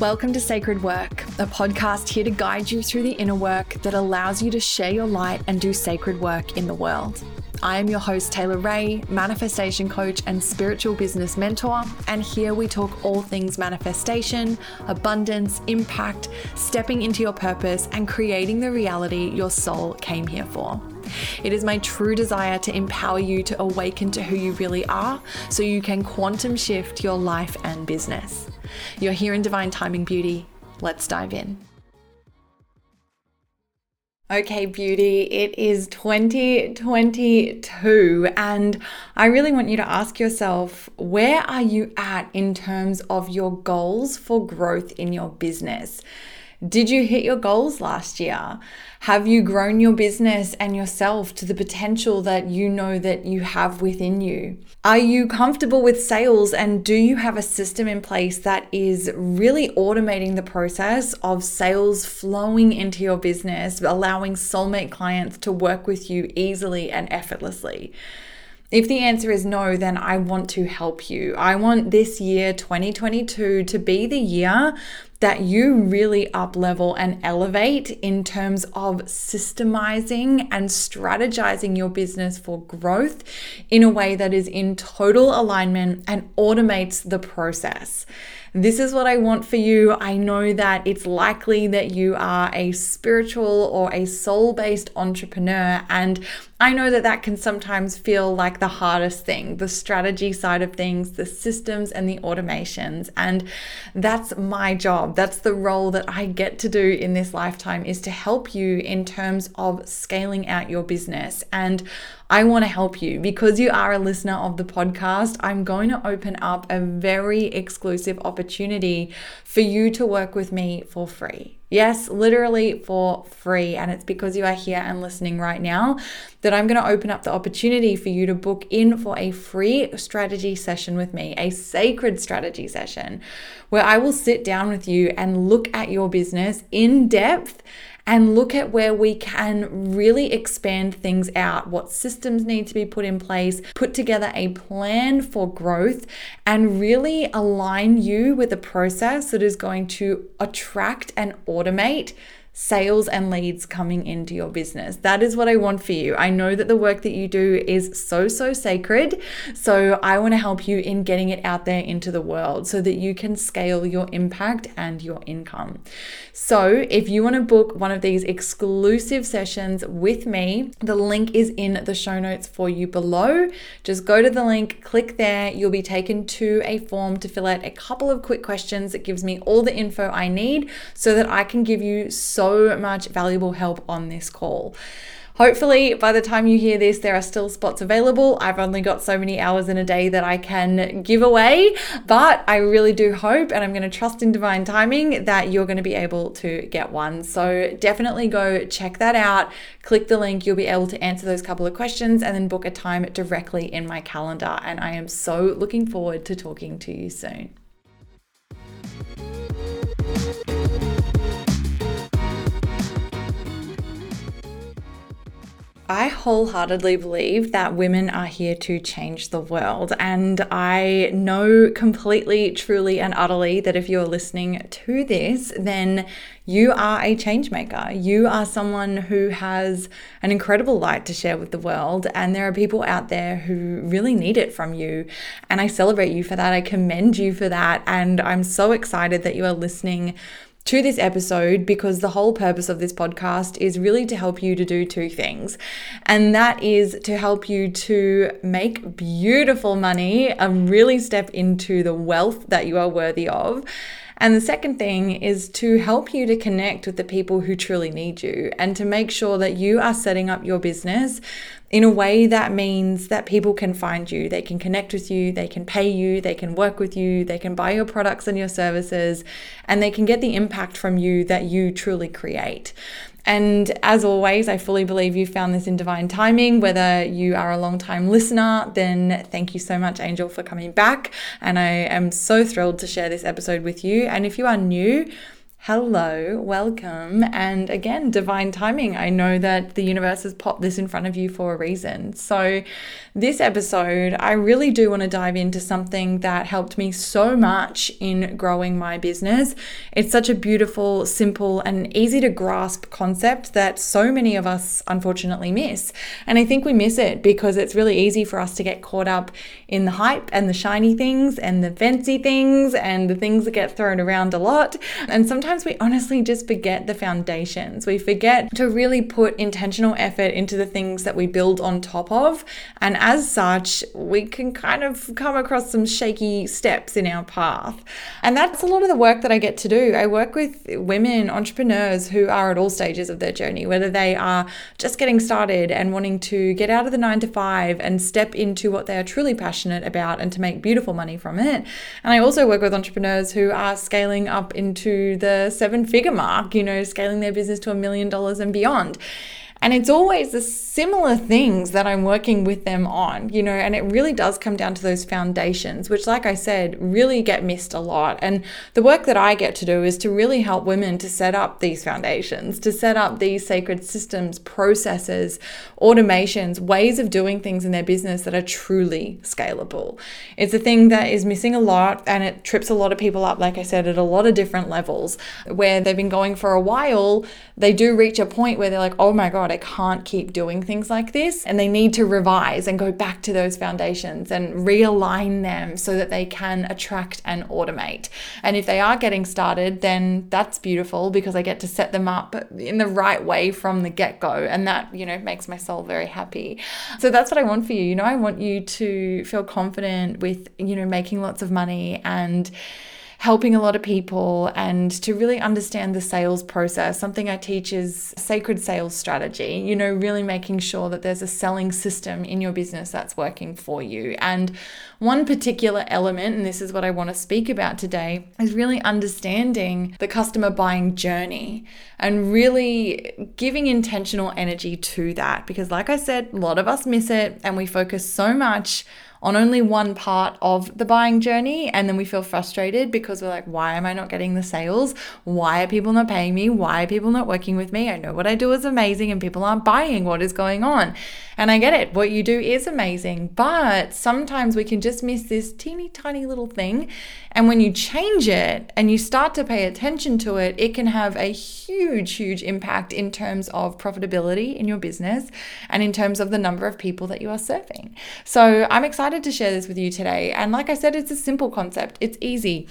Welcome to Sacred Work, a podcast here to guide you through the inner work that allows you to share your light and do sacred work in the world. I am your host, Taylor Ray, manifestation coach and spiritual business mentor, and here we talk all things manifestation, abundance, impact, stepping into your purpose, and creating the reality your soul came here for. It is my true desire to empower you to awaken to who you really are so you can quantum shift your life and business. You're here in Divine Timing Beauty. Let's dive in. Okay, beauty, it is 2022, and I really want you to ask yourself where are you at in terms of your goals for growth in your business? Did you hit your goals last year? Have you grown your business and yourself to the potential that you know that you have within you? Are you comfortable with sales and do you have a system in place that is really automating the process of sales flowing into your business, allowing soulmate clients to work with you easily and effortlessly? If the answer is no, then I want to help you. I want this year, 2022, to be the year that you really up level and elevate in terms of systemizing and strategizing your business for growth in a way that is in total alignment and automates the process. This is what I want for you. I know that it's likely that you are a spiritual or a soul based entrepreneur, and I know that that can sometimes feel like the hardest thing the strategy side of things, the systems and the automations. And that's my job. That's the role that I get to do in this lifetime is to help you in terms of scaling out your business. And I want to help you because you are a listener of the podcast. I'm going to open up a very exclusive opportunity for you to work with me for free. Yes, literally for free. And it's because you are here and listening right now that I'm going to open up the opportunity for you to book in for a free strategy session with me, a sacred strategy session, where I will sit down with you and look at your business in depth and look at where we can really expand things out, what systems need to be put in place, put together a plan for growth, and really align you with a process that is going to attract and automate sales and leads coming into your business. That is what I want for you. I know that the work that you do is so, so sacred. So I want to help you in getting it out there into the world so that you can scale your impact and your income. So if you want to book one of these exclusive sessions with me, the link is in the show notes for you below. Just go to the link, click there. You'll be taken to a form to fill out a couple of quick questions. It gives me all the info I need so that I can give you so so much valuable help on this call. Hopefully, by the time you hear this, there are still spots available. I've only got so many hours in a day that I can give away, but I really do hope, and I'm going to trust in divine timing, that you're going to be able to get one. So definitely go check that out. Click the link, you'll be able to answer those couple of questions and then book a time directly in my calendar. And I am so looking forward to talking to you soon. I wholeheartedly believe that women are here to change the world. And I know completely, truly, and utterly that if you're listening to this, then you are a change maker. You are someone who has an incredible light to share with the world. And there are people out there who really need it from you. And I celebrate you for that. I commend you for that. And I'm so excited that you are listening to this episode because the whole purpose of this podcast is really to help you to do two things. And that is to help you to make beautiful money and really step into the wealth that you are worthy of. And the second thing is to help you to connect with the people who truly need you and to make sure that you are setting up your business in a way that means that people can find you, they can connect with you, they can pay you, they can work with you, they can buy your products and your services, and they can get the impact from you that you truly create. And as always, I fully believe you found this in divine timing. Whether you are a long time listener, then thank you so much, Angel, for coming back. And I am so thrilled to share this episode with you. And if you are new, Hello, welcome, and again, divine timing. I know that the universe has popped this in front of you for a reason. So, this episode, I really do want to dive into something that helped me so much in growing my business. It's such a beautiful, simple, and easy to grasp concept that so many of us unfortunately miss. And I think we miss it because it's really easy for us to get caught up in the hype and the shiny things and the fancy things and the things that get thrown around a lot. And sometimes sometimes we honestly just forget the foundations. We forget to really put intentional effort into the things that we build on top of. And as such, we can kind of come across some shaky steps in our path. And that's a lot of the work that I get to do. I work with women entrepreneurs who are at all stages of their journey, whether they are just getting started and wanting to get out of the nine to five and step into what they are truly passionate about and to make beautiful money from it. And I also work with entrepreneurs who are scaling up into the seven figure mark, you know, scaling their business to a million dollars and beyond. And it's always the similar things that I'm working with them on, you know, and it really does come down to those foundations, which, like I said, really get missed a lot. And the work that I get to do is to really help women to set up these foundations, to set up these sacred systems, processes, automations, ways of doing things in their business that are truly scalable. It's a thing that is missing a lot and it trips a lot of people up, like I said, at a lot of different levels where they've been going for a while. They do reach a point where they're like, oh my God, I can't keep doing things like this. And they need to revise and go back to those foundations and realign them so that they can attract and automate. And if they are getting started, then that's beautiful because I get to set them up in the right way from the get go. And that, you know, makes my soul very happy. So that's what I want for you. You know, I want you to feel confident with, you know, making lots of money and helping a lot of people and to really understand the sales process. Something I teach is sacred sales strategy, you know, really making sure that there's a selling system in your business that's working for you. And one particular element, and this is what I want to speak about today, is really understanding the customer buying journey and really giving intentional energy to that. Because, like I said, a lot of us miss it and we focus so much on only one part of the buying journey. And then we feel frustrated because we're like, why am I not getting the sales? Why are people not paying me? Why are people not working with me? I know what I do is amazing and people aren't buying. What is going on? And I get it. What you do is amazing. But sometimes we can just miss this teeny tiny little thing. And when you change it and you start to pay attention to it, it can have a huge, huge impact in terms of profitability in your business and in terms of the number of people that you are serving. So I'm excited to share this with you today. And like I said, it's a simple concept, it's easy.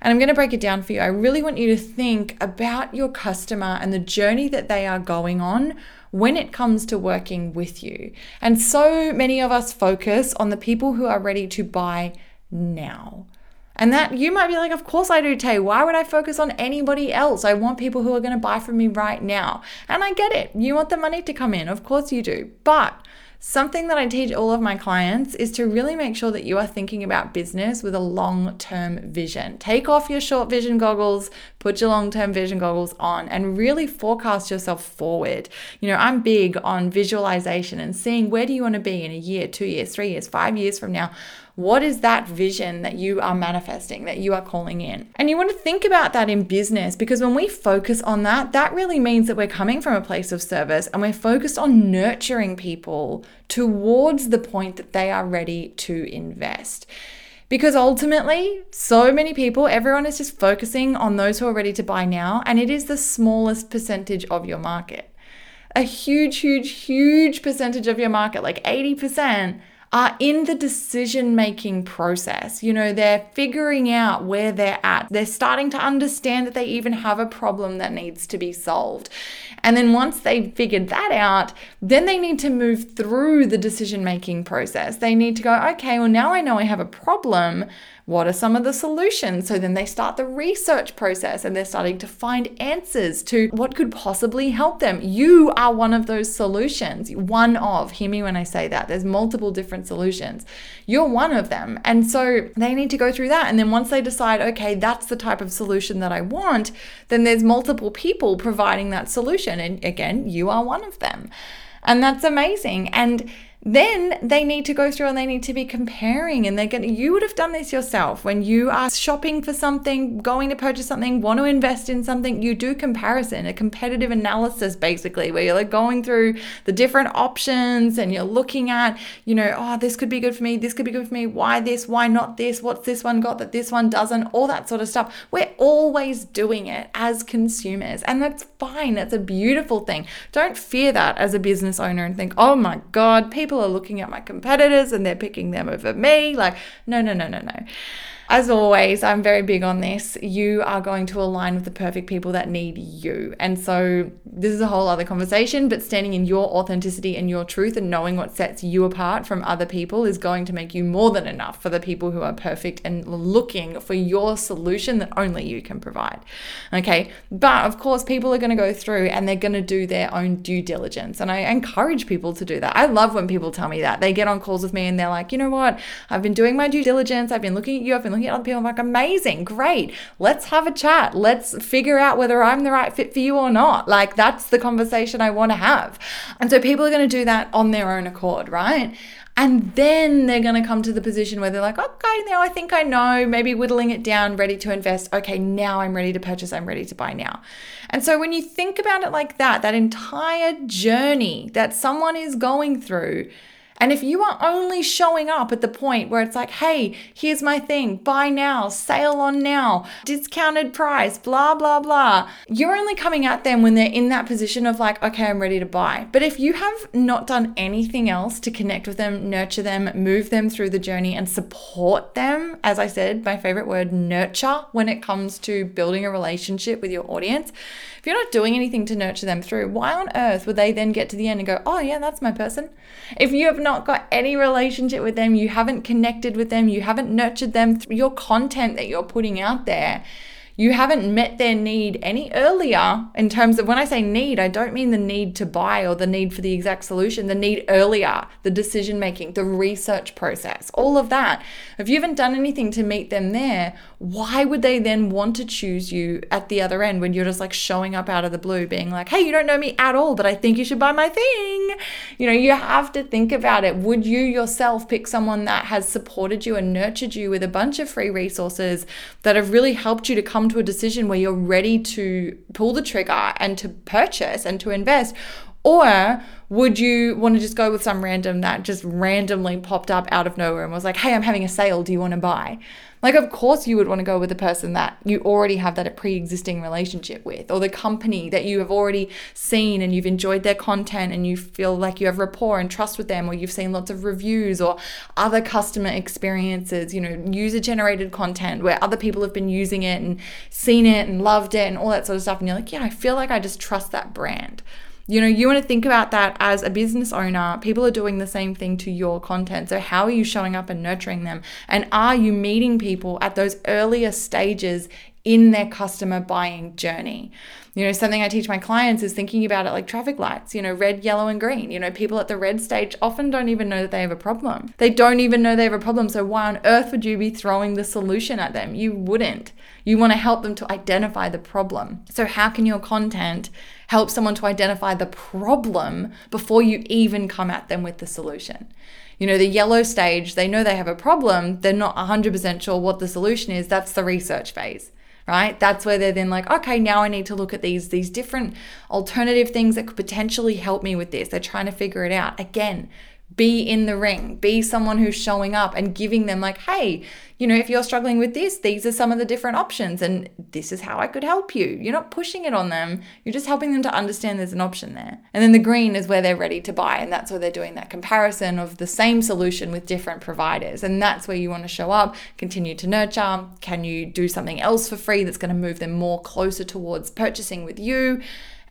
And I'm going to break it down for you. I really want you to think about your customer and the journey that they are going on when it comes to working with you. And so many of us focus on the people who are ready to buy now. And that you might be like, of course I do, Tay. Why would I focus on anybody else? I want people who are going to buy from me right now. And I get it. You want the money to come in. Of course you do. But Something that I teach all of my clients is to really make sure that you are thinking about business with a long term vision. Take off your short vision goggles, put your long term vision goggles on, and really forecast yourself forward. You know, I'm big on visualization and seeing where do you want to be in a year, two years, three years, five years from now. What is that vision that you are manifesting, that you are calling in? And you want to think about that in business because when we focus on that, that really means that we're coming from a place of service and we're focused on nurturing people towards the point that they are ready to invest. Because ultimately, so many people, everyone is just focusing on those who are ready to buy now, and it is the smallest percentage of your market. A huge, huge, huge percentage of your market, like 80%, are in the decision making process. You know, they're figuring out where they're at. They're starting to understand that they even have a problem that needs to be solved. And then once they've figured that out, then they need to move through the decision making process. They need to go, okay, well, now I know I have a problem. What are some of the solutions? So then they start the research process and they're starting to find answers to what could possibly help them. You are one of those solutions. One of, hear me when I say that. There's multiple different solutions. You're one of them. And so they need to go through that. And then once they decide, okay, that's the type of solution that I want, then there's multiple people providing that solution. And again, you are one of them. And that's amazing. And then they need to go through and they need to be comparing and they're going to, you would have done this yourself when you are shopping for something, going to purchase something, want to invest in something, you do comparison, a competitive analysis basically, where you're like going through the different options and you're looking at, you know, oh, this could be good for me, this could be good for me, why this, why not this, what's this one got that this one doesn't, all that sort of stuff. We're always doing it as consumers and that's fine. That's a beautiful thing. Don't fear that as a business owner and think, oh my God, people people are looking at my competitors and they're picking them over me. Like, no, no, no, no, no. As always, I'm very big on this. You are going to align with the perfect people that need you. And so, this is a whole other conversation, but standing in your authenticity and your truth and knowing what sets you apart from other people is going to make you more than enough for the people who are perfect and looking for your solution that only you can provide. Okay. But of course, people are going to go through and they're going to do their own due diligence. And I encourage people to do that. I love when people tell me that. They get on calls with me and they're like, you know what? I've been doing my due diligence. I've been looking at you. I've been at other people. I'm like, amazing, great. Let's have a chat. Let's figure out whether I'm the right fit for you or not. Like, that's the conversation I want to have. And so people are going to do that on their own accord, right? And then they're going to come to the position where they're like, okay, now I think I know, maybe whittling it down, ready to invest. Okay, now I'm ready to purchase, I'm ready to buy now. And so when you think about it like that, that entire journey that someone is going through, and if you are only showing up at the point where it's like, hey, here's my thing, buy now, sale on now, discounted price, blah, blah, blah, you're only coming at them when they're in that position of like, okay, I'm ready to buy. But if you have not done anything else to connect with them, nurture them, move them through the journey, and support them, as I said, my favorite word, nurture, when it comes to building a relationship with your audience, if you're not doing anything to nurture them through, why on earth would they then get to the end and go, oh, yeah, that's my person? If you have not not got any relationship with them, you haven't connected with them, you haven't nurtured them through your content that you're putting out there, you haven't met their need any earlier in terms of when I say need, I don't mean the need to buy or the need for the exact solution, the need earlier, the decision making, the research process, all of that. If you haven't done anything to meet them there, why would they then want to choose you at the other end when you're just like showing up out of the blue, being like, hey, you don't know me at all, but I think you should buy my thing? You know, you have to think about it. Would you yourself pick someone that has supported you and nurtured you with a bunch of free resources that have really helped you to come to a decision where you're ready to pull the trigger and to purchase and to invest? Or would you want to just go with some random that just randomly popped up out of nowhere and was like, hey, I'm having a sale. Do you want to buy? Like, of course, you would want to go with the person that you already have that a pre existing relationship with, or the company that you have already seen and you've enjoyed their content and you feel like you have rapport and trust with them, or you've seen lots of reviews or other customer experiences, you know, user generated content where other people have been using it and seen it and loved it and all that sort of stuff. And you're like, yeah, I feel like I just trust that brand. You know, you want to think about that as a business owner. People are doing the same thing to your content. So, how are you showing up and nurturing them? And are you meeting people at those earlier stages in their customer buying journey? You know, something I teach my clients is thinking about it like traffic lights, you know, red, yellow, and green. You know, people at the red stage often don't even know that they have a problem. They don't even know they have a problem. So, why on earth would you be throwing the solution at them? You wouldn't. You want to help them to identify the problem. So, how can your content help someone to identify the problem before you even come at them with the solution? You know, the yellow stage, they know they have a problem, they're not 100% sure what the solution is. That's the research phase right? That's where they're then like okay now i need to look at these these different alternative things that could potentially help me with this. They're trying to figure it out. Again be in the ring, be someone who's showing up and giving them, like, hey, you know, if you're struggling with this, these are some of the different options, and this is how I could help you. You're not pushing it on them, you're just helping them to understand there's an option there. And then the green is where they're ready to buy, and that's where they're doing that comparison of the same solution with different providers. And that's where you want to show up, continue to nurture. Can you do something else for free that's going to move them more closer towards purchasing with you?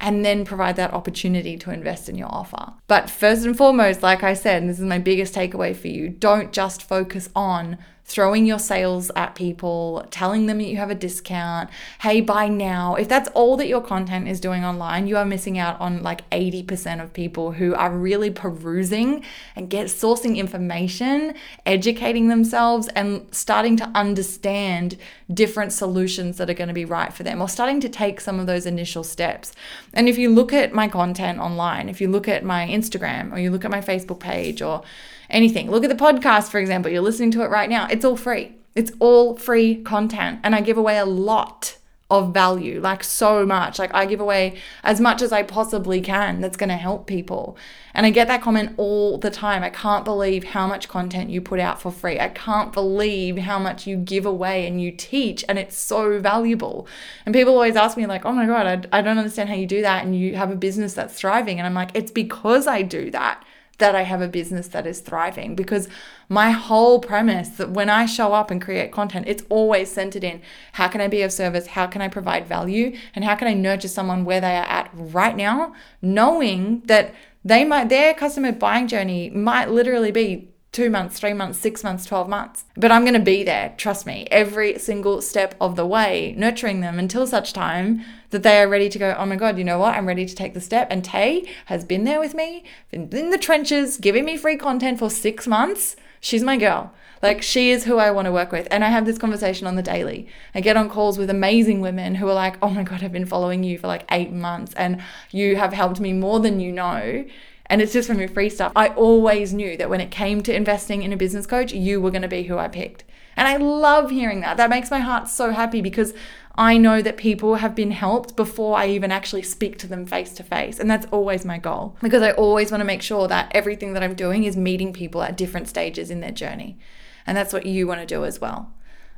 And then provide that opportunity to invest in your offer. But first and foremost, like I said, and this is my biggest takeaway for you, don't just focus on throwing your sales at people, telling them that you have a discount, hey, buy now. If that's all that your content is doing online, you are missing out on like 80% of people who are really perusing and get sourcing information, educating themselves, and starting to understand different solutions that are going to be right for them or starting to take some of those initial steps. And if you look at my content online, if you look at my Instagram or you look at my Facebook page or anything. Look at the podcast, for example. You're listening to it right now. It's all free. It's all free content. And I give away a lot of value, like so much. Like I give away as much as I possibly can that's going to help people. And I get that comment all the time. I can't believe how much content you put out for free. I can't believe how much you give away and you teach, and it's so valuable. And people always ask me, like, oh my God, I, I don't understand how you do that. And you have a business that's thriving. And I'm like, it's because I do that that I have a business that is thriving because my whole premise that when I show up and create content, it's always centered in how can I be of service? How can I provide value? And how can I nurture someone where they are at right now, knowing that they might, their customer buying journey might literally be two months, three months, six months, 12 months. But I'm going to be there, trust me, every single step of the way, nurturing them until such time that they are ready to go, oh my God, you know what? I'm ready to take the step. And Tay has been there with me, been in the trenches, giving me free content for six months. She's my girl. Like, she is who I want to work with. And I have this conversation on the daily. I get on calls with amazing women who are like, oh my God, I've been following you for like eight months and you have helped me more than you know and it's just from your free stuff. I always knew that when it came to investing in a business coach, you were going to be who I picked. And I love hearing that. That makes my heart so happy because I know that people have been helped before I even actually speak to them face to face. And that's always my goal because I always want to make sure that everything that I'm doing is meeting people at different stages in their journey. And that's what you want to do as well.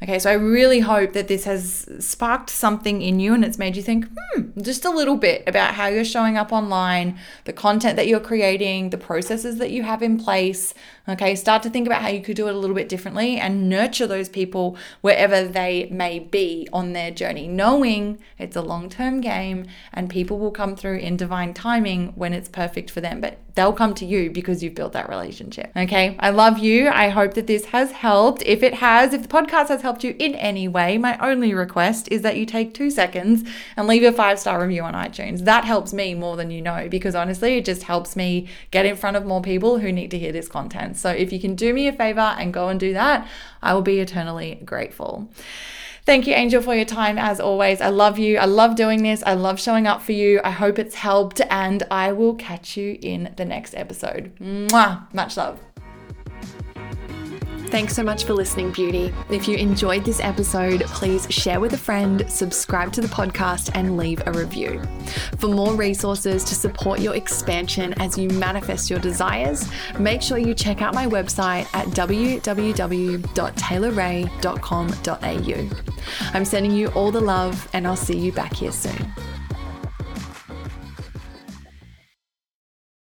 Okay, so I really hope that this has sparked something in you and it's made you think, hmm, just a little bit about how you're showing up online, the content that you're creating, the processes that you have in place. Okay, start to think about how you could do it a little bit differently and nurture those people wherever they may be on their journey, knowing it's a long term game and people will come through in divine timing when it's perfect for them. But they'll come to you because you've built that relationship. Okay, I love you. I hope that this has helped. If it has, if the podcast has helped you in any way, my only request is that you take two seconds and leave a five star review on iTunes. That helps me more than you know because honestly, it just helps me get in front of more people who need to hear this content. So if you can do me a favor and go and do that, I will be eternally grateful. Thank you, Angel, for your time as always. I love you. I love doing this. I love showing up for you. I hope it's helped, and I will catch you in the next episode. Mwah! Much love. Thanks so much for listening, beauty. If you enjoyed this episode, please share with a friend, subscribe to the podcast, and leave a review. For more resources to support your expansion as you manifest your desires, make sure you check out my website at www.taylorray.com.au. I'm sending you all the love, and I'll see you back here soon.